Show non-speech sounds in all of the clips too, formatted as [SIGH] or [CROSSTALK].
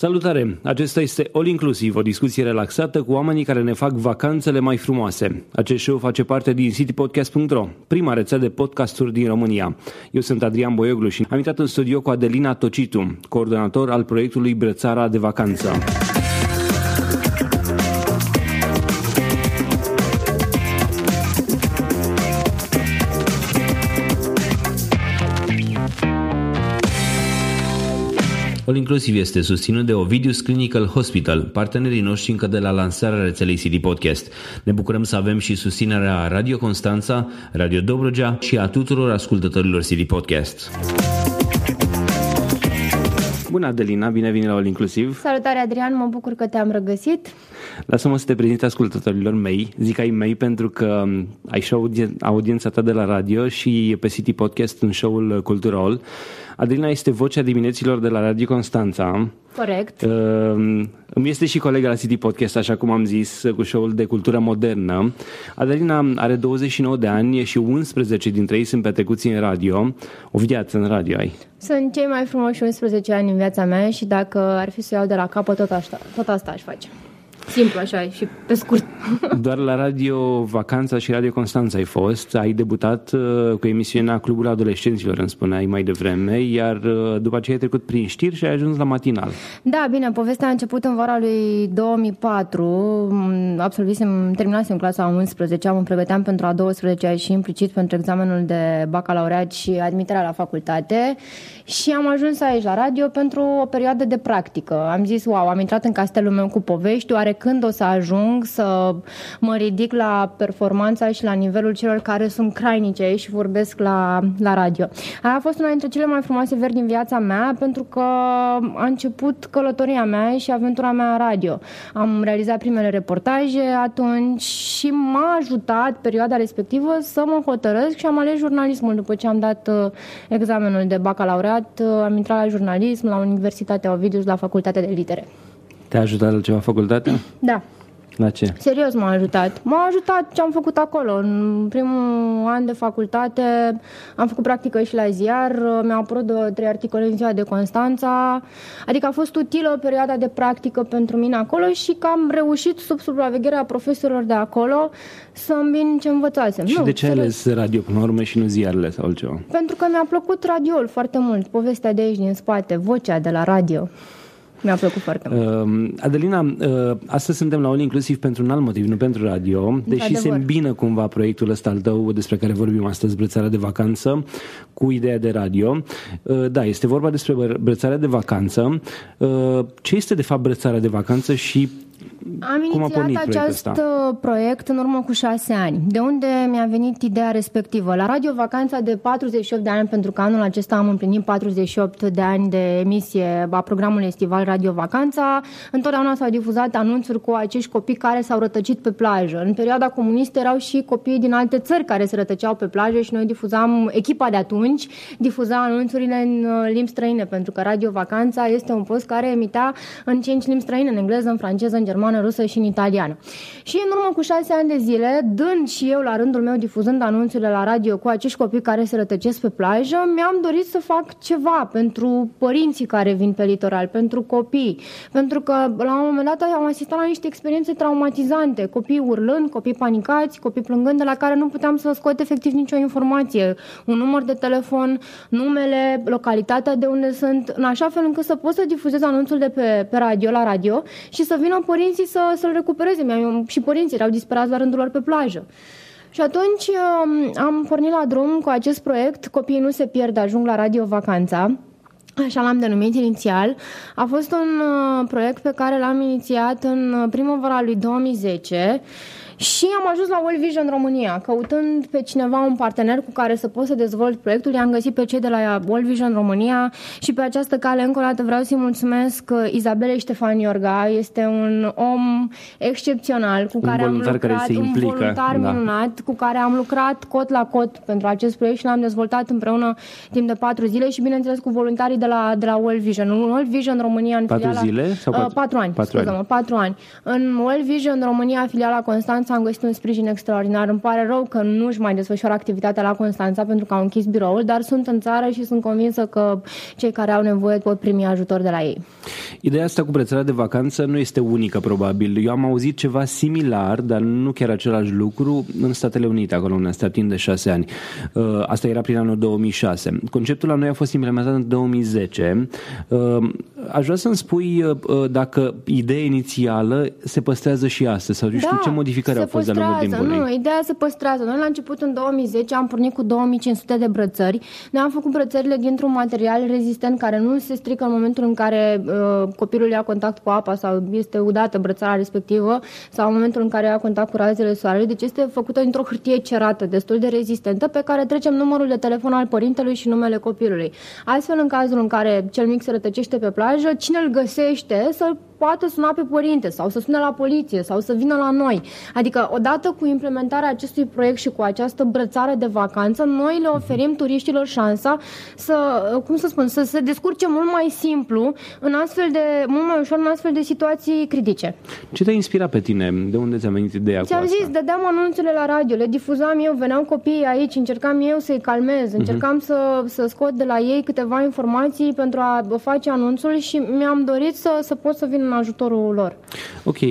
Salutare! Acesta este All Inclusiv, o discuție relaxată cu oamenii care ne fac vacanțele mai frumoase. Acest show face parte din citypodcast.ro, prima rețea de podcasturi din România. Eu sunt Adrian Boioglu și am intrat în studio cu Adelina Tocitu, coordonator al proiectului Brățara de Vacanță. All Inclusiv este susținut de Ovidius Clinical Hospital, partenerii noștri încă de la lansarea rețelei CD Podcast. Ne bucurăm să avem și susținerea Radio Constanța, Radio Dobrogea și a tuturor ascultătorilor CD Podcast. Bună, Adelina, bine vine la All Inclusiv. Salutare, Adrian, mă bucur că te-am regăsit. Lasă-mă să te prezint ascultătorilor mei. Zic ai mei pentru că ai și audiența ta de la radio și pe City Podcast în show-ul Cultural. Adelina este vocea dimineților de la Radio Constanța. Corect. Uh, îmi este și colega la City Podcast, așa cum am zis, cu show-ul de cultură modernă. Adelina are 29 de ani și 11 dintre ei sunt petrecuți în radio. O viață în radio ai. Sunt cei mai frumoși 11 ani în viața mea și dacă ar fi să iau de la capăt, tot, asta, tot asta aș face. Simplu așa și pe scurt. [LAUGHS] Doar la Radio Vacanța și Radio Constanța ai fost. Ai debutat uh, cu emisiunea Clubul Adolescenților, îmi spuneai mai devreme, iar uh, după aceea ai trecut prin știri și ai ajuns la matinal. Da, bine, povestea a început în vara lui 2004. Mm, absolvisem, terminasem clasa 11, am pregăteam pentru a 12 și implicit pentru examenul de bacalaureat și admiterea la facultate și am ajuns aici la radio pentru o perioadă de practică. Am zis, wow, am intrat în castelul meu cu povești, oare când o să ajung să mă ridic la performanța și la nivelul celor care sunt crainice aici și vorbesc la, la radio. Aia a fost una dintre cele mai frumoase veri din viața mea pentru că a început călătoria mea și aventura mea radio. Am realizat primele reportaje atunci și m-a ajutat perioada respectivă să mă hotărăsc și am ales jurnalismul după ce am dat uh, examenul de bacalaureat. Uh, am intrat la jurnalism la Universitatea Ovidius, la Facultatea de Litere. Te-a ajutat la ceva facultate? Da. La ce? Serios m-a ajutat. M-a ajutat ce am făcut acolo. În primul an de facultate am făcut practică și la ziar, mi-au apărut două, trei articole în ziua de Constanța, adică a fost utilă perioada de practică pentru mine acolo și că am reușit sub supravegherea profesorilor de acolo să îmbin ce învățasem. Și nu, de ce ai ales radio până urmă și nu ziarele sau altceva? Pentru că mi-a plăcut radioul foarte mult, povestea de aici din spate, vocea de la radio. Mi-a plăcut foarte mult. Uh, Adelina, uh, astăzi suntem la All Inclusiv pentru un alt motiv, nu pentru radio, deși Adevăr. se îmbină cumva proiectul ăsta al tău despre care vorbim astăzi, Brățarea de Vacanță, cu ideea de radio. Uh, da, este vorba despre Brățarea de Vacanță. Uh, ce este de fapt Brățarea de Vacanță și am Cum inițiat acest ăsta? proiect în urmă cu șase ani. De unde mi-a venit ideea respectivă? La Radio Vacanța de 48 de ani, pentru că anul acesta am împlinit 48 de ani de emisie a programului estival Radio Vacanța, întotdeauna s-au difuzat anunțuri cu acești copii care s-au rătăcit pe plajă. În perioada comunistă erau și copii din alte țări care se rătăceau pe plajă și noi difuzam, echipa de atunci, difuza anunțurile în uh, limbi străine, pentru că Radio Vacanța este un post care emitea în cinci limbi străine, în engleză, în franceză, în germană, germană, rusă și în italiană. Și în urmă cu șase ani de zile, dând și eu la rândul meu, difuzând anunțurile la radio cu acești copii care se rătăcesc pe plajă, mi-am dorit să fac ceva pentru părinții care vin pe litoral, pentru copii. Pentru că la un moment dat am asistat la niște experiențe traumatizante, copii urlând, copii panicați, copii plângând, de la care nu puteam să scot efectiv nicio informație. Un număr de telefon, numele, localitatea de unde sunt, în așa fel încât să pot să difuzez anunțul de pe, pe radio, la radio și să vină părinții să, să-l recupereze. Mi-am, și părinții erau disperați la rândul lor pe plajă. Și atunci um, am pornit la drum cu acest proiect, Copiii nu se pierd, ajung la Radio Vacanța, așa l-am denumit inițial. A fost un uh, proiect pe care l-am inițiat în primăvara lui 2010 și am ajuns la World Vision România, căutând pe cineva, un partener cu care să pot să dezvolt proiectul. I-am găsit pe cei de la World Vision România și pe această cale, încă o dată, vreau să-i mulțumesc uh, Izabele Ștefan Iorga. Este un om excepțional cu un care am lucrat, care se implică, un voluntar da. minunat, cu care am lucrat cot la cot pentru acest proiect și l-am dezvoltat împreună timp de patru zile și, bineînțeles, cu voluntarii de la, de la World Vision. World Vision România în patru filiala... zile? Sau patru? Uh, patru ani, patru ani. patru ani. În World Vision România, filiala Constanța, Constanța am găsit un sprijin extraordinar. Îmi pare rău că nu își mai desfășoară activitatea la Constanța pentru că au închis biroul, dar sunt în țară și sunt convinsă că cei care au nevoie pot primi ajutor de la ei. Ideea asta cu brățara de vacanță nu este unică, probabil. Eu am auzit ceva similar, dar nu chiar același lucru, în Statele Unite, acolo unde asta timp de șase ani. Uh, asta era prin anul 2006. Conceptul la noi a fost implementat în 2010. Uh, aș vrea să-mi spui uh, dacă ideea inițială se păstrează și astăzi, sau știu da, ce modificări au fost de-a lungul timpului. Nu, ideea se păstrează. Noi la început, în 2010, am pornit cu 2500 de brățări. Noi am făcut brățările dintr-un material rezistent care nu se strică în momentul în care uh, copilul ia contact cu apa sau este udată brățara respectivă sau în momentul în care ia contact cu razele soarelui. Deci este făcută dintr-o hârtie cerată, destul de rezistentă, pe care trecem numărul de telefon al părintelui și numele copilului. Astfel, în cazul în care cel mic se rătăcește pe plajă, cine îl găsește să poată suna pe părinte sau să sune la poliție sau să vină la noi. Adică, odată cu implementarea acestui proiect și cu această brățară de vacanță, noi le oferim turiștilor șansa să, cum să spun, să se descurce mult mai simplu, în astfel de, mult mai ușor în astfel de situații critice. Ce te-a inspirat pe tine? De unde ți-a venit ideea Ți-am zis, dădeam anunțurile la radio, le difuzam eu, veneau copiii aici, încercam eu să-i calmez, mhm. încercam uh-huh. să, să scot de la ei câteva informații pentru a face anunțul și mi-am dorit să, să pot să vin în ajutorul lor. Ok, uh,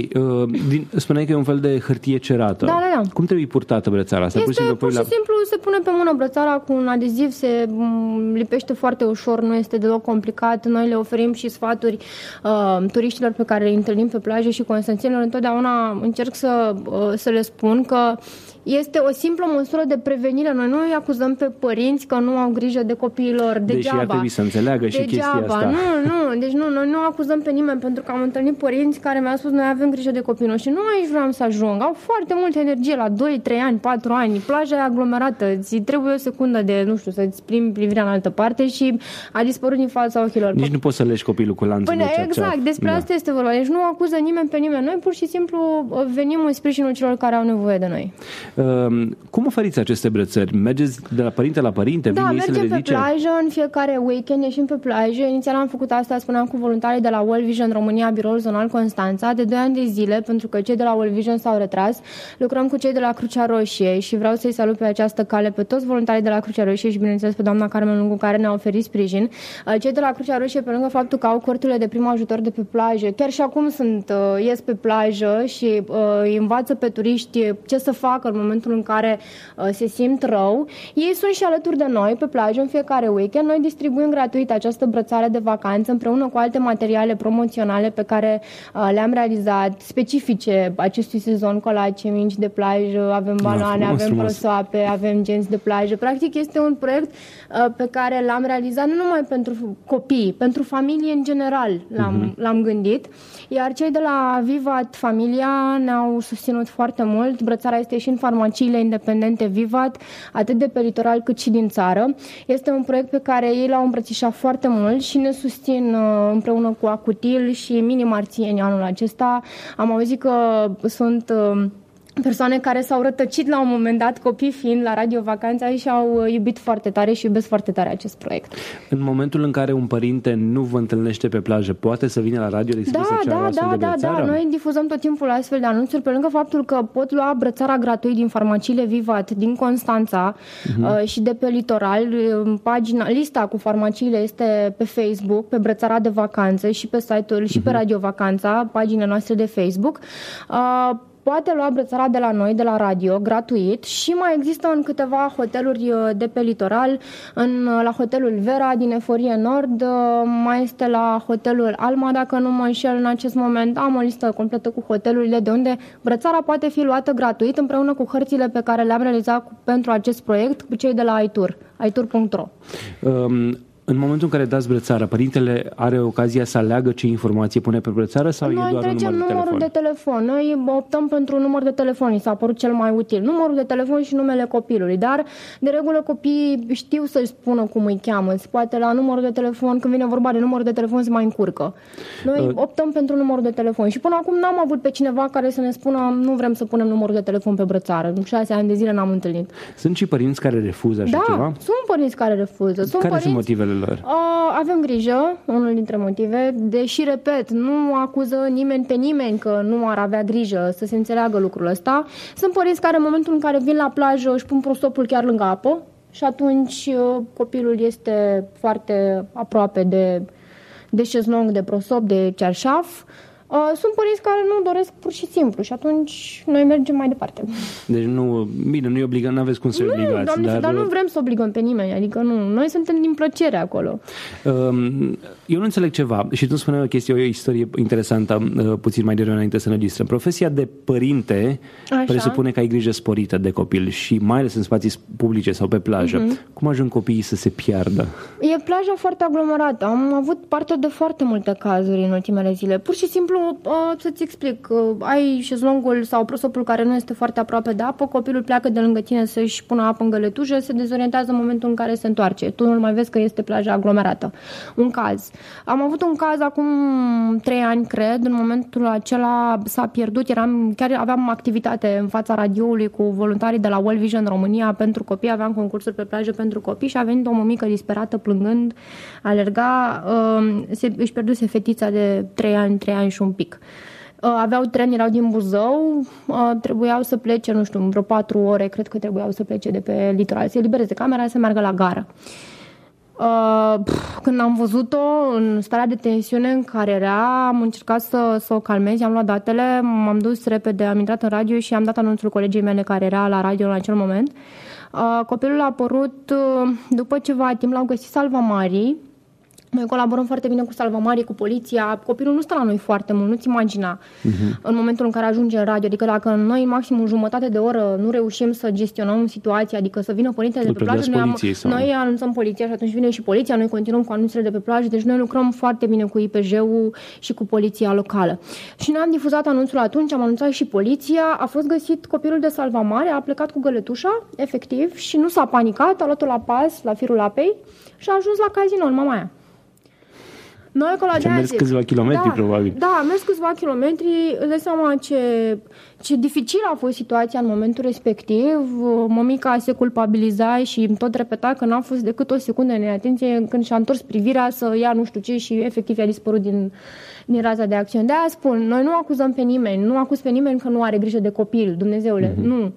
din, spuneai că e un fel de hârtie cerată. Da, da, da. Cum trebuie purtată brățara asta? Este pur și, pur și la... simplu se pune pe mână brățara cu un adeziv, se mm, lipește foarte ușor, nu este deloc complicat. Noi le oferim și sfaturi uh, turiștilor pe care îi întâlnim pe plajă și constanțenilor. Întotdeauna încerc să, uh, să le spun că este o simplă măsură de prevenire. Noi nu îi acuzăm pe părinți că nu au grijă de copiilor. Degeaba. Deși ar trebui să înțeleagă și Degeaba. chestia asta. Nu, nu. Deci nu, noi nu acuzăm pe nimeni pentru că am întâlnit părinți care mi-au spus noi avem grijă de copilul și nu aici vreau să ajung. Au foarte multă energie la 2, 3 ani, 4 ani. Plaja e aglomerată. Ți trebuie o secundă de, nu știu, să-ți plimbi privirea în altă parte și a dispărut din fața ochilor. Nici nu poți să legi copilul cu lanțul Până, exact, despre da. asta este vorba. Deci nu acuză nimeni pe nimeni. Noi pur și simplu uh, venim în sprijinul celor care au nevoie de noi. Uh, cum oferiți aceste brățări? Mergeți de la părinte la părinte? Da, mergem pe plajă în fiecare weekend, ieșim pe plajă. Inițial am făcut asta, spuneam, cu voluntarii de la World Vision România, biroul zonal Constanța, de 2 ani de zile, pentru că cei de la World Vision s-au retras. Lucrăm cu cei de la Crucea Roșie și vreau să-i salut pe această cale pe toți voluntarii de la Crucea Roșie și, bineînțeles, pe doamna Carmen Lungu, care ne-a oferit sprijin. Uh, cei de la Crucea Roșie, pe lângă faptul că au corturile de prim ajutor de pe plajă, chiar și acum sunt, uh, ies pe plajă și uh, învață pe turiști ce să facă în momentul în care uh, se simt rău. Ei sunt și alături de noi pe plajă în fiecare weekend. Noi distribuim gratuit această brățare de vacanță împreună cu alte materiale promoționale pe care uh, le-am realizat, specifice acestui sezon, colace, minci de plajă, avem da, baloane, da, avem prosoape, avem genți de plajă. Practic este un proiect uh, pe care l-am realizat nu numai pentru copii, pentru familie în general l-am, uh-huh. l-am gândit. Iar cei de la Vivat Familia ne-au susținut foarte mult. Brățara este și în farmaciile independente Vivat, atât de pe litoral cât și din țară. Este un proiect pe care ei l-au îmbrățișat foarte mult și ne susțin uh, împreună cu Acutil și Mini Marțieni anul acesta. Am auzit că sunt uh, persoane care s-au rătăcit la un moment dat, copii fiind la Radio Vacanța și au uh, iubit foarte tare și iubesc foarte tare acest proiect. În momentul în care un părinte nu vă întâlnește pe plajă, poate să vină la radio da, să da, da, da, da, noi difuzăm tot timpul astfel de anunțuri, pe lângă faptul că pot lua brățara gratuit din farmaciile Vivat din Constanța uh-huh. uh, și de pe litoral. Pagina, lista cu farmaciile este pe Facebook, pe brățara de vacanță și pe site-ul uh-huh. și pe mhm. Radio Vacanța, paginile noastre de Facebook. Uh, poate lua brățara de la noi, de la radio, gratuit și mai există în câteva hoteluri uh, de pe litoral, în, uh, la hotelul Vera din Eforie Nord, uh, mai este la hotelul Alma, dacă nu mă înșel în acest moment. Am o listă completă cu hotelurile de unde brățara poate fi luată gratuit împreună cu hărțile pe care le-am realizat pentru acest proiect cu cei de la iTour, iTour.ro. Um, în momentul în care dați brățara, părintele are ocazia să aleagă ce informație pune pe brățară sau Noi e doar trecem un număr de numărul telefon? de telefon. Noi optăm pentru un număr de telefon, i s-a părut cel mai util. Numărul de telefon și numele copilului, dar de regulă copiii știu să-și spună cum îi cheamă. Se poate la numărul de telefon, când vine vorba de numărul de telefon, se mai încurcă. Noi uh. optăm pentru numărul de telefon și până acum n-am avut pe cineva care să ne spună nu vrem să punem numărul de telefon pe brățară. În șase ani de zile n-am întâlnit. Sunt și părinți care refuză așa da, ceva? sunt părinți care refuză. Sunt care părinți... sunt motivele copiilor? Uh, avem grijă, unul dintre motive, deși, repet, nu acuză nimeni pe nimeni că nu ar avea grijă să se înțeleagă lucrul ăsta. Sunt părinți care în momentul în care vin la plajă își pun prostopul chiar lângă apă și atunci uh, copilul este foarte aproape de, de șezlong, de prosop, de cearșaf. Uh, sunt părinți care nu doresc pur și simplu și atunci noi mergem mai departe. Deci nu, bine, nu-i obligăm, nu aveți cum să-i obligați. Nu, doamne, dar... dar nu vrem să obligăm pe nimeni, adică nu, noi suntem din plăcere acolo. Um, eu nu înțeleg ceva și tu spune o chestie, o istorie interesantă, uh, puțin mai devreme înainte să ne distrăm. Profesia de părinte Așa. presupune că ai grijă sporită de copil și mai ales în spații publice sau pe plajă. Uh-huh. Cum ajung copiii să se piardă? E plaja foarte aglomerată. Am avut parte de foarte multe cazuri în ultimele zile. Pur și simplu exemplu, să-ți explic, ai șezlongul sau prosopul care nu este foarte aproape de apă, copilul pleacă de lângă tine să-și pună apă în găletușă, se dezorientează în momentul în care se întoarce. Tu nu mai vezi că este plaja aglomerată. Un caz. Am avut un caz acum trei ani, cred, în momentul acela s-a pierdut, eram, chiar aveam activitate în fața radioului cu voluntarii de la World Vision România pentru copii, aveam concursuri pe plajă pentru copii și a venit o mămică disperată plângând, alerga, se, își pierduse fetița de trei ani, trei ani și un un pic. Uh, aveau tren, erau din Buzău, uh, trebuiau să plece, nu știu, vreo patru ore, cred că trebuiau să plece de pe litoral, să elibereze camera, să meargă la gară. Uh, când am văzut-o în starea de tensiune în care era, am încercat să, să o calmez, am luat datele, m-am dus repede, am intrat în radio și am dat anunțul colegii mele care era la radio în acel moment. Copilul a apărut după ceva timp, l-au găsit salvamarii, noi colaborăm foarte bine cu Salvamari, cu poliția. Copilul nu stă la noi foarte mult, nu-ți imagina uh-huh. în momentul în care ajunge în radio. Adică dacă noi maxim jumătate de oră nu reușim să gestionăm situația, adică să vină părintele de pe plajă, noi, am, sau... noi anunțăm poliția și atunci vine și poliția, noi continuăm cu anunțele de pe plajă, deci noi lucrăm foarte bine cu IPJ-ul și cu poliția locală. Și noi am difuzat anunțul atunci, am anunțat și poliția, a fost găsit copilul de salvamare, a plecat cu găletușa, efectiv, și nu s-a panicat, a luat-o la pas, la firul apei și a ajuns la casino în Mamaia. Noi acolo de mers câțiva kilometri, da, probabil. Da, am mers câțiva kilometri. Îți dai seama ce, ce dificil a fost situația în momentul respectiv. Mămica se culpabiliza și tot repeta că n-a fost decât o secundă în atenție când și-a întors privirea să ia nu știu ce și efectiv a dispărut din, din raza de acțiune. De-aia spun, noi nu acuzăm pe nimeni, nu acuz pe nimeni că nu are grijă de copil, Dumnezeule, mm-hmm. nu.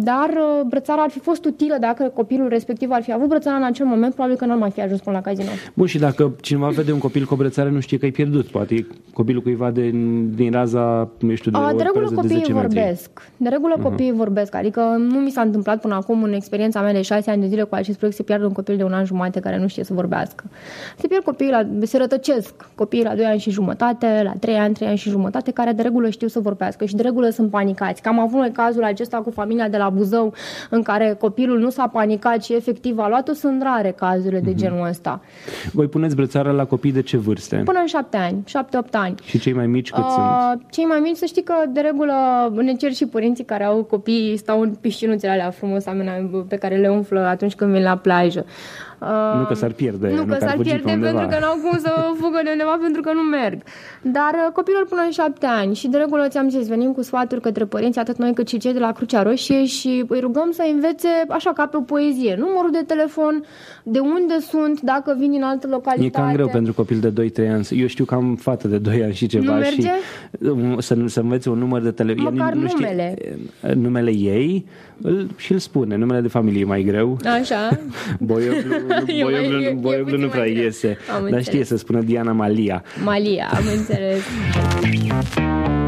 Dar uh, brățara ar fi fost utilă dacă copilul respectiv ar fi avut brățara în acel moment, probabil că nu ar mai fi ajuns până la casino. Bun, și dacă cineva vede un copil cu o brățară, nu știe că e pierdut, poate e copilul cuiva de, din raza, nu știu, de, A, de regulă copiii de vorbesc. De regulă uh-huh. copiii vorbesc, adică nu mi s-a întâmplat până acum în experiența mea de șase ani de zile cu acest proiect să pierd un copil de un an jumate care nu știe să vorbească. Se pierd copiii la, se rătăcesc copiii la 2 ani și jumătate, la 3 ani, 3 ani și jumătate, care de regulă știu să vorbească și de regulă sunt panicați. Cam avut noi cazul acesta cu familia de la Buzău în care copilul nu s-a panicat și efectiv a luat-o, sunt rare cazurile de mhm. genul ăsta. Voi puneți brățara la copii de ce vârste? Până în șapte ani, șapte-opt ani. Și cei mai mici cât uh, sunt? Cei mai mici, să știi că de regulă ne cer și părinții care au copii, stau în piscinuțele alea frumos pe care le umflă atunci când vin la plajă. Uh, nu că s-ar pierde. Nu, nu că s-ar pierde pentru că n-au cum să [LAUGHS] fugă de undeva pentru că nu merg. Dar uh, copilul până în șapte ani și de regulă ți-am zis, venim cu sfaturi către părinți, atât noi cât și cei de la Crucea Roșie și îi rugăm să învețe așa ca pe o poezie. Numărul de telefon, de unde sunt, dacă vin din altă localitate. E cam greu pentru copil de 2-3 ani. Eu știu că am fată de 2 ani și ceva. Nu merge? Și um, să, să învețe un număr de telefon. Măcar nu numele. Știe, numele ei îl, și îl spune. Numele de familie e mai greu. Așa. Boioglu, boioglu, boioglu nu prea iese. Dar știe să spună Diana Malia. Malia, am înțeles. [LAUGHS]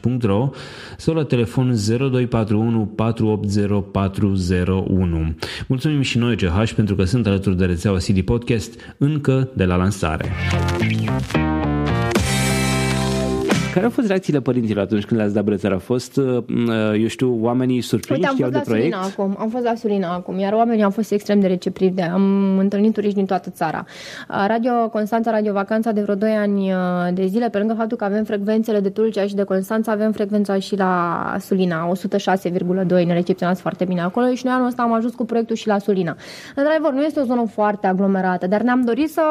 www.ovidius-ch.ro sau la telefon 0241 480 401. Mulțumim și noi CH pentru că sunt alături de rețeaua CD Podcast încă de la lansare. Care au fost reacțiile părinților atunci când le-ați dat brățara? A fost, uh, uh, eu știu, oamenii surprinși Uite, am fost de proiect? acum, am fost la Sulina acum, iar oamenii au fost extrem de receptivi. Am întâlnit turiști din toată țara. Uh, Radio Constanța, Radio Vacanța de vreo 2 ani de zile, pe lângă faptul că avem frecvențele de Tulcea și de Constanța, avem frecvența și la Sulina, 106,2, ne recepționați foarte bine acolo și noi anul ăsta am ajuns cu proiectul și la Sulina. Într-adevăr, nu este o zonă foarte aglomerată, dar ne-am dorit să,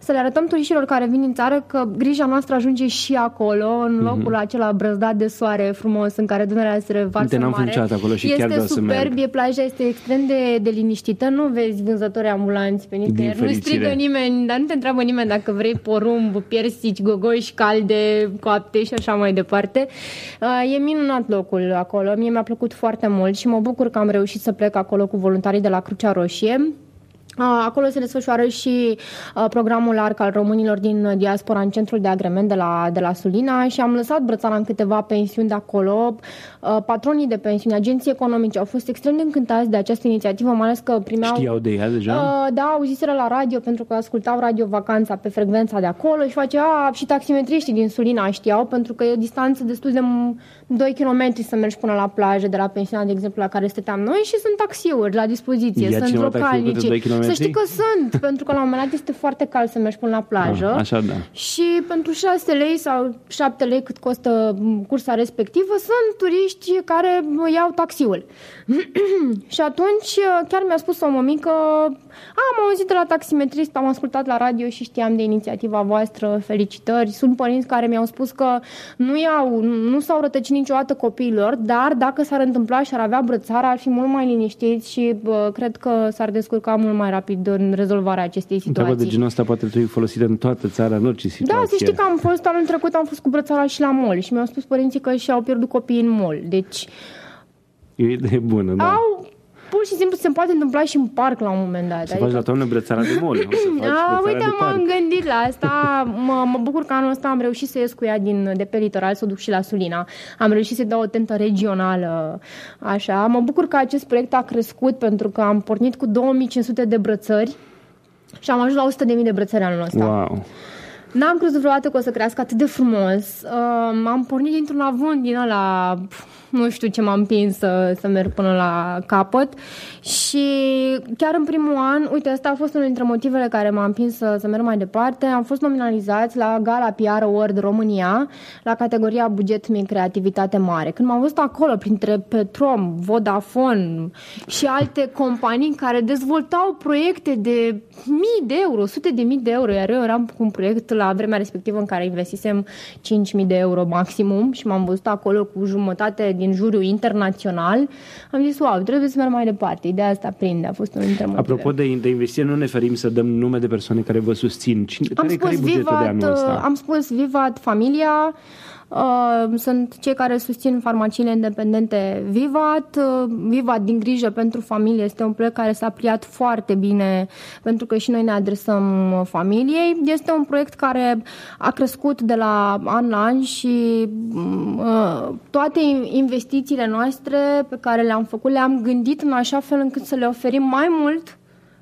să le arătăm turiștilor care vin în țară că grija noastră ajunge și acolo, în mhm. locul mm-hmm. acela brăzdat de soare frumos în care Dunărea se revarsă mare. acolo și este chiar superb, e plaja este extrem de, de liniștită, nu vezi vânzători ambulanți pe nicăieri, nu strigă nimeni, dar nu te întreabă nimeni dacă vrei porumb, piersici, gogoși calde, coapte și așa mai departe. Uh, e minunat locul acolo, mie mi-a plăcut foarte mult și mă bucur că am reușit să plec acolo cu voluntarii de la Crucea Roșie. Acolo se desfășoară și programul ARC al românilor din diaspora în centrul de agrement de la, de la Sulina și am lăsat brățara în câteva pensiuni de acolo. Patronii de pensiuni, agenții economice au fost extrem de încântați de această inițiativă, mai ales că primeau... Știau de ea deja? Da, auziseră la radio pentru că ascultau radio vacanța pe frecvența de acolo și facea și taximetriștii din Sulina știau pentru că e o distanță destul de 2 km să mergi până la plajă de la pensiunea, de exemplu, la care stăteam noi și sunt taxiuri la dispoziție, Ia sunt localnici. Să știi că sunt, [LAUGHS] pentru că la un moment dat este foarte cald să mergi până la plajă. Ah, așa, da. Și pentru 6 lei sau 7 lei cât costă cursa respectivă, sunt turiști care iau taxiul. [CLEARS THROAT] și atunci chiar mi-a spus o mămică, am auzit de la taximetrist, am ascultat la radio și știam de inițiativa voastră, felicitări. Sunt părinți care mi-au spus că nu iau, nu s-au rătăcit niciodată copiilor, dar dacă s-ar întâmpla și ar avea brățara, ar fi mult mai liniștiți și bă, cred că s-ar descurca mult mai rapid în rezolvarea acestei situații. Întreabă de genul ăsta poate trebui folosită în toată țara, în orice situație. Da, să știi că am fost anul trecut, am fost cu brățara și la mol și mi-au spus părinții că și-au pierdut copiii în mol. Deci... E o idee bună, da. Au pur și simplu se poate întâmpla și în parc la un moment dat. Să adică... faci la toamnă brățara de mol. [LAUGHS] A, uite, m-am gândit la asta. Mă, mă bucur că anul ăsta am reușit să ies cu ea din, de pe litoral, să o duc și la Sulina. Am reușit să dau o tentă regională. Așa. Mă bucur că acest proiect a crescut pentru că am pornit cu 2500 de brățări și am ajuns la 100.000 de brățări anul ăsta. Wow. N-am crezut vreodată că o să crească atât de frumos. Uh, am pornit dintr-un avânt din ăla nu știu ce m-a împins să, să merg până la capăt și chiar în primul an, uite, asta a fost unul dintre motivele care m-a împins să, să merg mai departe, am fost nominalizați la Gala PR Award România la categoria buget mic creativitate mare. Când m-am văzut acolo printre Petrom, Vodafone și alte companii care dezvoltau proiecte de mii de euro, sute de mii de euro, iar eu eram cu un proiect la vremea respectivă în care investisem 5.000 de euro maximum și m-am văzut acolo cu jumătate din juriu internațional, am zis, wow, trebuie să merg mai departe. Ideea asta prinde, a fost unul dintre motive. Apropo de, de investiție, nu ne ferim să dăm nume de persoane care vă susțin. Cine, am care, spus care bugetul Vivat, de anul ăsta? Am spus Vivat Familia, Uh, sunt cei care susțin farmaciile independente Vivat. Uh, Vivat din grijă pentru familie este un proiect care s-a pliat foarte bine pentru că și noi ne adresăm familiei. Este un proiect care a crescut de la an la an și uh, toate investițiile noastre pe care le-am făcut le-am gândit în așa fel încât să le oferim mai mult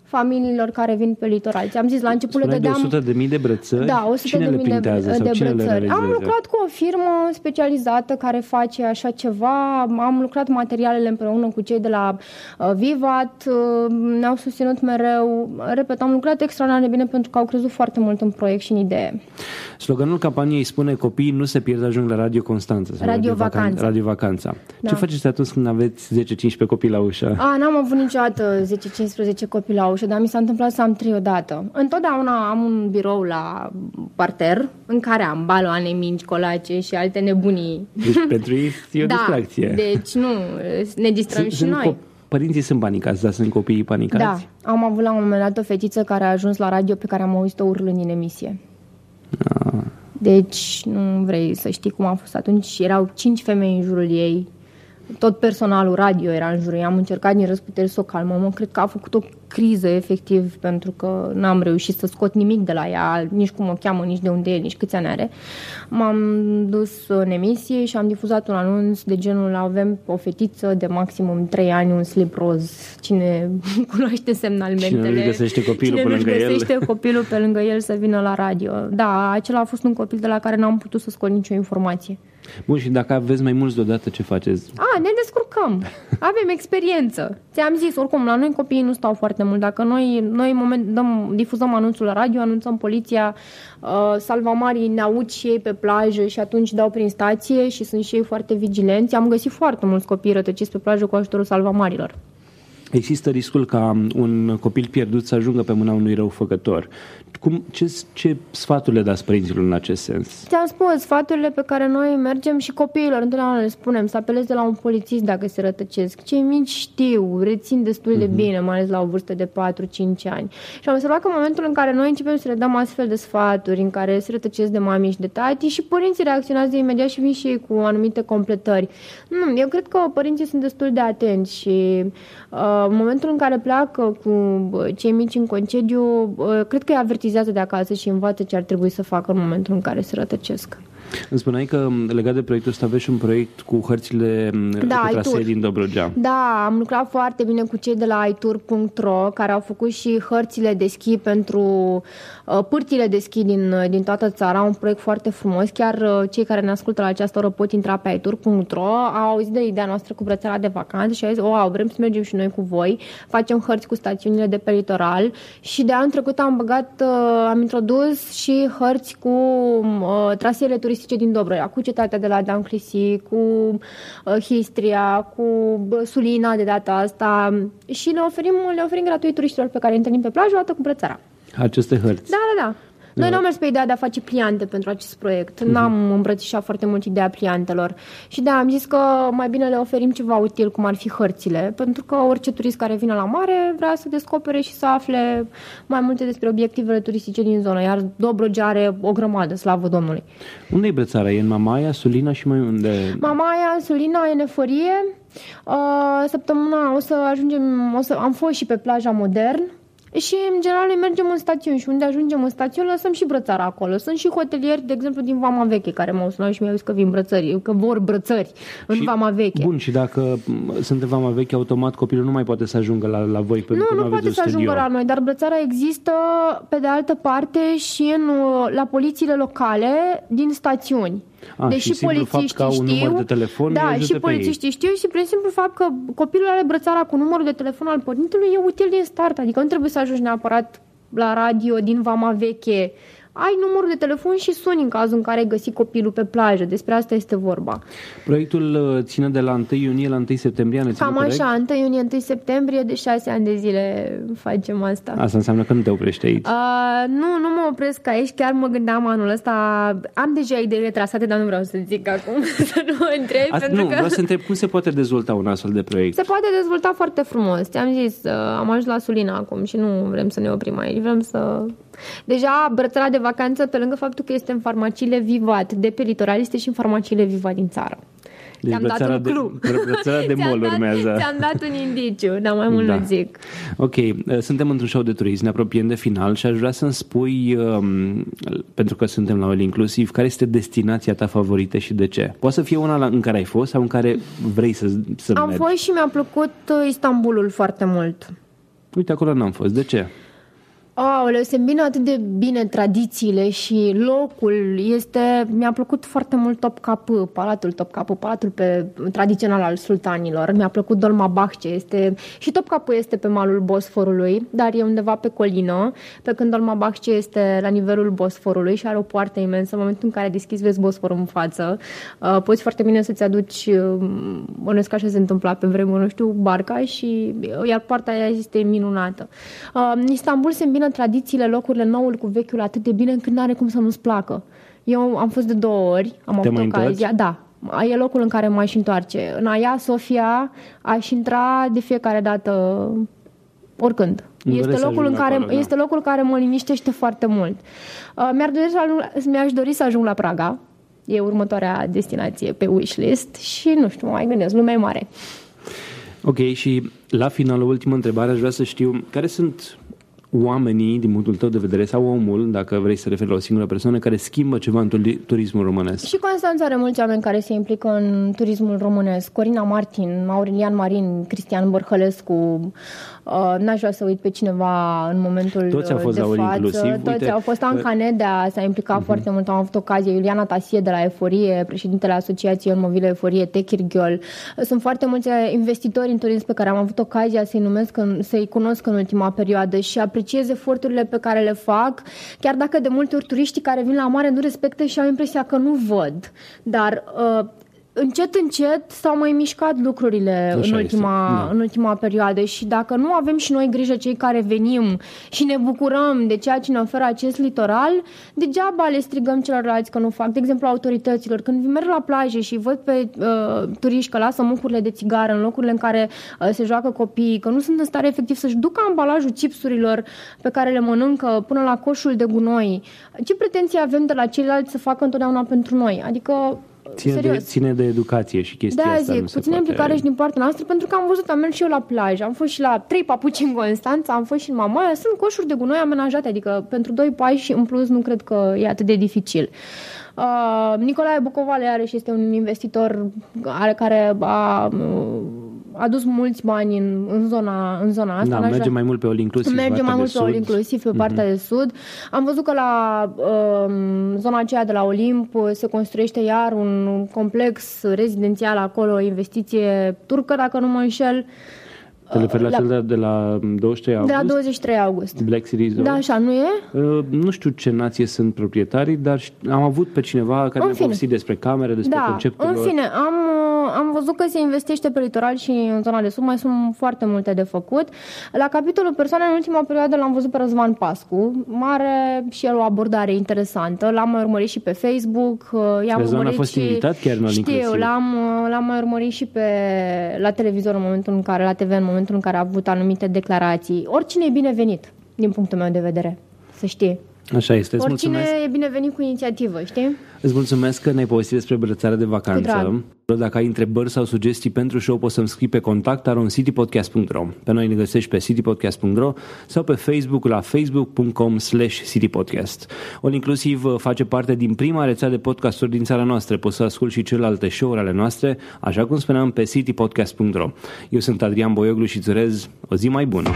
familiilor care vin pe litoral. Ți-am zis, la început Spuneai le dădeam... de 100 de mii de brățări? Da, 100 cine de mii de, de, de brățări. Am lucrat cu o firmă specializată care face așa ceva. Am lucrat materialele împreună cu cei de la uh, Vivat. Uh, ne-au susținut mereu. Repet, am lucrat extraordinar de bine pentru că au crezut foarte mult în proiect și în idee. Sloganul campaniei spune copiii nu se pierd, ajung la Radio Constanța. Sau Radio, Radio Vacanța. Radio Vacanța. Da. Ce faceți atunci când aveți 10-15 copii la ușă? A, n-am avut niciodată 10-15 copii la ușă, dar mi s-a întâmplat să am trei odată. Întotdeauna am un birou la parter în care am baloane, minci, colace și alte nebunii. Deci pentru ei e o [LAUGHS] da, distracție. deci nu, ne distrăm sunt, și sunt noi. Părinții sunt panicați, dar sunt copiii panicați? Da, am avut la un moment dat o fetiță care a ajuns la radio pe care am auzit-o urlând în emisie. Ah. Deci nu vrei să știi cum a fost atunci. Erau cinci femei în jurul ei, tot personalul radio era în jurul ei. Am încercat din răsputeri să o calmăm. Cred că a făcut o criză, efectiv, pentru că n-am reușit să scot nimic de la ea, nici cum o cheamă, nici de unde e, nici câți ani are. M-am dus în emisie și am difuzat un anunț de genul avem o fetiță de maximum 3 ani, un slip roz. Cine [LAUGHS] cunoaște semnalmentele. Cine nu găsește copilul cine pe lângă găsește el. copilul pe lângă el să vină la radio. Da, acela a fost un copil de la care n-am putut să scot nicio informație. Bun, și dacă aveți mai mulți deodată, ce faceți? A, ne descurcăm. Avem experiență. Ți-am zis, oricum, la noi copiii nu stau foarte mult. Dacă noi, noi în moment dăm, difuzăm anunțul la radio, anunțăm poliția, uh, salvamarii ne aud și ei pe plajă și atunci dau prin stație și sunt și ei foarte vigilenți. Am găsit foarte mulți copii rătăciți pe plajă cu ajutorul salvamarilor. Există riscul ca un copil pierdut să ajungă pe mâna unui răufăcător. Cum, ce, ce sfaturi le dați părinților în acest sens? Ți-am spus, sfaturile pe care noi mergem și copiilor, întotdeauna le spunem, să apelezi de la un polițist dacă se rătăcesc. Cei mici știu, rețin destul de uh-huh. bine, mai ales la o vârstă de 4-5 ani. Și am observat că în momentul în care noi începem să le dăm astfel de sfaturi, în care se rătăcesc de mami și de tati și părinții reacționează imediat și vin și ei cu anumite completări. Nu, eu cred că părinții sunt destul de atenți și uh, în momentul în care pleacă cu cei mici în concediu, uh, cred că îi avertizează de acasă și învață ce ar trebui să facă în momentul în care se rătăcesc. Îmi spuneai că legat de proiectul ăsta aveți un proiect cu hărțile da, pe trasee din Dobrogea. Da, am lucrat foarte bine cu cei de la itur.ro care au făcut și hărțile de schi pentru uh, pârtile de schi din, din toată țara, un proiect foarte frumos. Chiar uh, cei care ne ascultă la această oră pot intra pe itur.ro, au auzit de ideea noastră cu brățara de vacanță și au zis, wow, vrem să mergem și noi cu voi, facem hărți cu stațiunile de pe litoral. Și de anul trecut am băgat, uh, am introdus și hărți cu uh, traseele turistice turistice din Dobrogea, cu cetatea de la Danclisi, cu uh, Histria, cu uh, Sulina de data asta și le oferim, le oferim gratuit turiștilor pe care îi întâlnim pe plajă, o dată cu brățara. Aceste hărți. Da, da, da. Noi nu am mers pe ideea de a face pliante pentru acest proiect. Mm-hmm. N-am îmbrățișat foarte mult ideea pliantelor. Și da, am zis că mai bine le oferim ceva util, cum ar fi hărțile, pentru că orice turist care vine la mare vrea să descopere și să afle mai multe despre obiectivele turistice din zonă, iar Dobrogea are o grămadă, slavă Domnului. Unde e brățara? E în Mamaia, Sulina și mai unde? Mamaia, Sulina, e nefărie. Uh, săptămâna o să ajungem, o să, am fost și pe plaja Modern, și, în general, noi mergem în stațiuni și unde ajungem în stațiuni lăsăm și brățara acolo. Sunt și hotelieri, de exemplu, din Vama Veche, care m-au sunat și mi-au zis că vin brățări, că vor brățări în și, Vama Veche. Bun, și dacă sunt în Vama Veche, automat copilul nu mai poate să ajungă la, la voi pentru nu, că nu, nu poate să studio. ajungă la noi, dar brățara există, pe de altă parte, și în, la polițiile locale din stațiuni. A, Deși și polițiștii fapt știu, un număr de telefon da, și polițiștii știu și prin simplu fapt că copilul are brățara cu numărul de telefon al părintelui e util din start, adică nu trebuie să ajungi neapărat la radio din Vama Veche ai numărul de telefon și suni în cazul în care ai găsit copilul pe plajă. Despre asta este vorba. Proiectul uh, ține de la 1 iunie la 1 septembrie? Ne Cam corect? așa, 1 iunie, 1 septembrie, de 6 ani de zile facem asta. Asta înseamnă că nu te oprești aici? Uh, nu, nu mă opresc aici, chiar mă gândeam anul ăsta. Am deja idei trasate, dar nu vreau să zic acum, [LAUGHS] să nu întreb. Asta, nu, că... vreau să întreb cum se poate dezvolta un astfel de proiect? Se poate dezvolta foarte frumos. Ți-am zis, uh, am ajuns la Sulina acum și nu vrem să ne oprim aici, vrem să Deja brățara de vacanță, pe lângă faptul că este în farmaciile Vivat de pe litoral, este și în farmaciile Vivat din țară. Deci ți-am dat un clue. De, de [LAUGHS] mol urmează. Ți-am dat un indiciu, dar mai mult da. nu zic. Ok, uh, suntem într-un show de turism, ne apropiem de final și aș vrea să-mi spui, um, pentru că suntem la All Inclusiv, care este destinația ta favorită și de ce? Poate să fie una în care ai fost sau în care vrei să, să Am mergi. fost și mi-a plăcut uh, Istanbulul foarte mult. Uite, acolo n-am fost. De ce? Aoleu, se îmbină atât de bine tradițiile și locul este... Mi-a plăcut foarte mult Top Cap, palatul Top Cap, palatul pe, tradițional al sultanilor. Mi-a plăcut Dolma Bahce. Este, și Top Cap este pe malul Bosforului, dar e undeva pe colină, pe când Dolma Bahce este la nivelul Bosforului și are o poartă imensă. În momentul în care deschizi, vezi Bosforul în față. Uh, poți foarte bine să-ți aduci, uh, bănuiesc așa se întâmpla pe vremuri, nu știu, barca și iar poarta aia este minunată. Uh, în Istanbul se îmbină tradițiile, locurile, noul cu vechiul atât de bine încât nu are cum să nu-ți placă. Eu am fost de două ori, am Te avut ocazia, da, e locul în care m-aș întoarce. În Aia Sofia aș intra de fiecare dată oricând. Este locul, în care, acolo, da. este locul care mă liniștește foarte mult. Uh, mi-ar dori să ajung, mi-aș dori să ajung la Praga. E următoarea destinație pe wishlist și nu știu, mai gândesc, lumea e mare. Ok, și la final, o ultimă întrebare, aș vrea să știu care sunt oamenii, din punctul tău de vedere, sau omul, dacă vrei să referi la o singură persoană, care schimbă ceva în turismul românesc? Și Constanța are mulți oameni care se implică în turismul românesc. Corina Martin, Aurelian Marin, Cristian Bărhălescu, Uh, n-aș vrea să uit pe cineva în momentul Toți au fost de la față. inclusiv. Toți Uite, au fost Anca Nedea, s-a implicat uh-huh. foarte mult, am avut ocazie, Iuliana Tasie de la Eforie, președintele Asociației Mobile Eforie, Techirghiol. Sunt foarte mulți investitori în turism pe care am avut ocazia să-i numesc, în, să-i cunosc în ultima perioadă și apreciez eforturile pe care le fac, chiar dacă de multe ori turiștii care vin la mare nu respectă și au impresia că nu văd. Dar uh, încet, încet s-au mai mișcat lucrurile în ultima, da. în ultima perioadă și dacă nu avem și noi grijă cei care venim și ne bucurăm de ceea ce ne oferă acest litoral, degeaba le strigăm celorlalți că nu fac. De exemplu, autorităților, când merg la plajă și văd pe uh, turiști că lasă mucurile de țigară în locurile în care uh, se joacă copiii, că nu sunt în stare efectiv să-și ducă ambalajul chipsurilor pe care le mănâncă până la coșul de gunoi, ce pretenții avem de la ceilalți să facă întotdeauna pentru noi? Adică Ține de, ține de educație și chestia da, asta. zic, puțin puțină implicare și din partea noastră, pentru că am văzut, am mers și eu la plajă, am fost și la trei papuci în Constanța, am fost și în Mamaia, sunt coșuri de gunoi amenajate, adică pentru doi pași în plus nu cred că e atât de dificil. Uh, Nicolae Bucovale are și este un investitor are, care a adus mulți bani în, în, zona, în zona asta. Da, merge vrea... mai mult pe all inclusiv. Merge mai mult pe all inclusiv pe partea uh-huh. de sud. Am văzut că la uh, zona aceea de la Olimp se construiește iar un complex rezidențial acolo, o investiție turcă, dacă nu mă înșel. Te referi la, la cel de, de la 23 august? De la 23 august. Black Series Da, așa, nu e? Uh, nu știu ce nație sunt proprietarii, dar am avut pe cineva care ne-a povestit despre camere, despre da, conceptul în fine, am, uh, am văzut că se investește pe litoral și în zona de sud, mai sunt foarte multe de făcut. La capitolul persoane, în ultima perioadă l-am văzut pe Răzvan Pascu, mare și el o abordare interesantă, l-am mai urmărit și pe Facebook. Uh, i-am Răzvan a fost și, invitat chiar în Știu, l-am, uh, l-am mai urmărit și pe, la televizor în momentul în care, la TV în momentul momentul în care a avut anumite declarații. Oricine e binevenit, din punctul meu de vedere, să știe. Așa este. Îți Oricine mulțumesc. e binevenit cu inițiativă, știi? Îți mulțumesc că ne-ai povestit despre brățarea de vacanță. Dacă ai întrebări sau sugestii pentru show, poți să-mi scrii pe contact aroncitypodcast.ro Pe noi ne găsești pe citypodcast.ro sau pe Facebook la facebook.com slash citypodcast. Ol inclusiv uh, face parte din prima rețea de podcasturi din țara noastră. Poți să asculti și celelalte show-uri ale noastre, așa cum spuneam, pe citypodcast.ro Eu sunt Adrian Boioglu și îți urez o zi mai bună.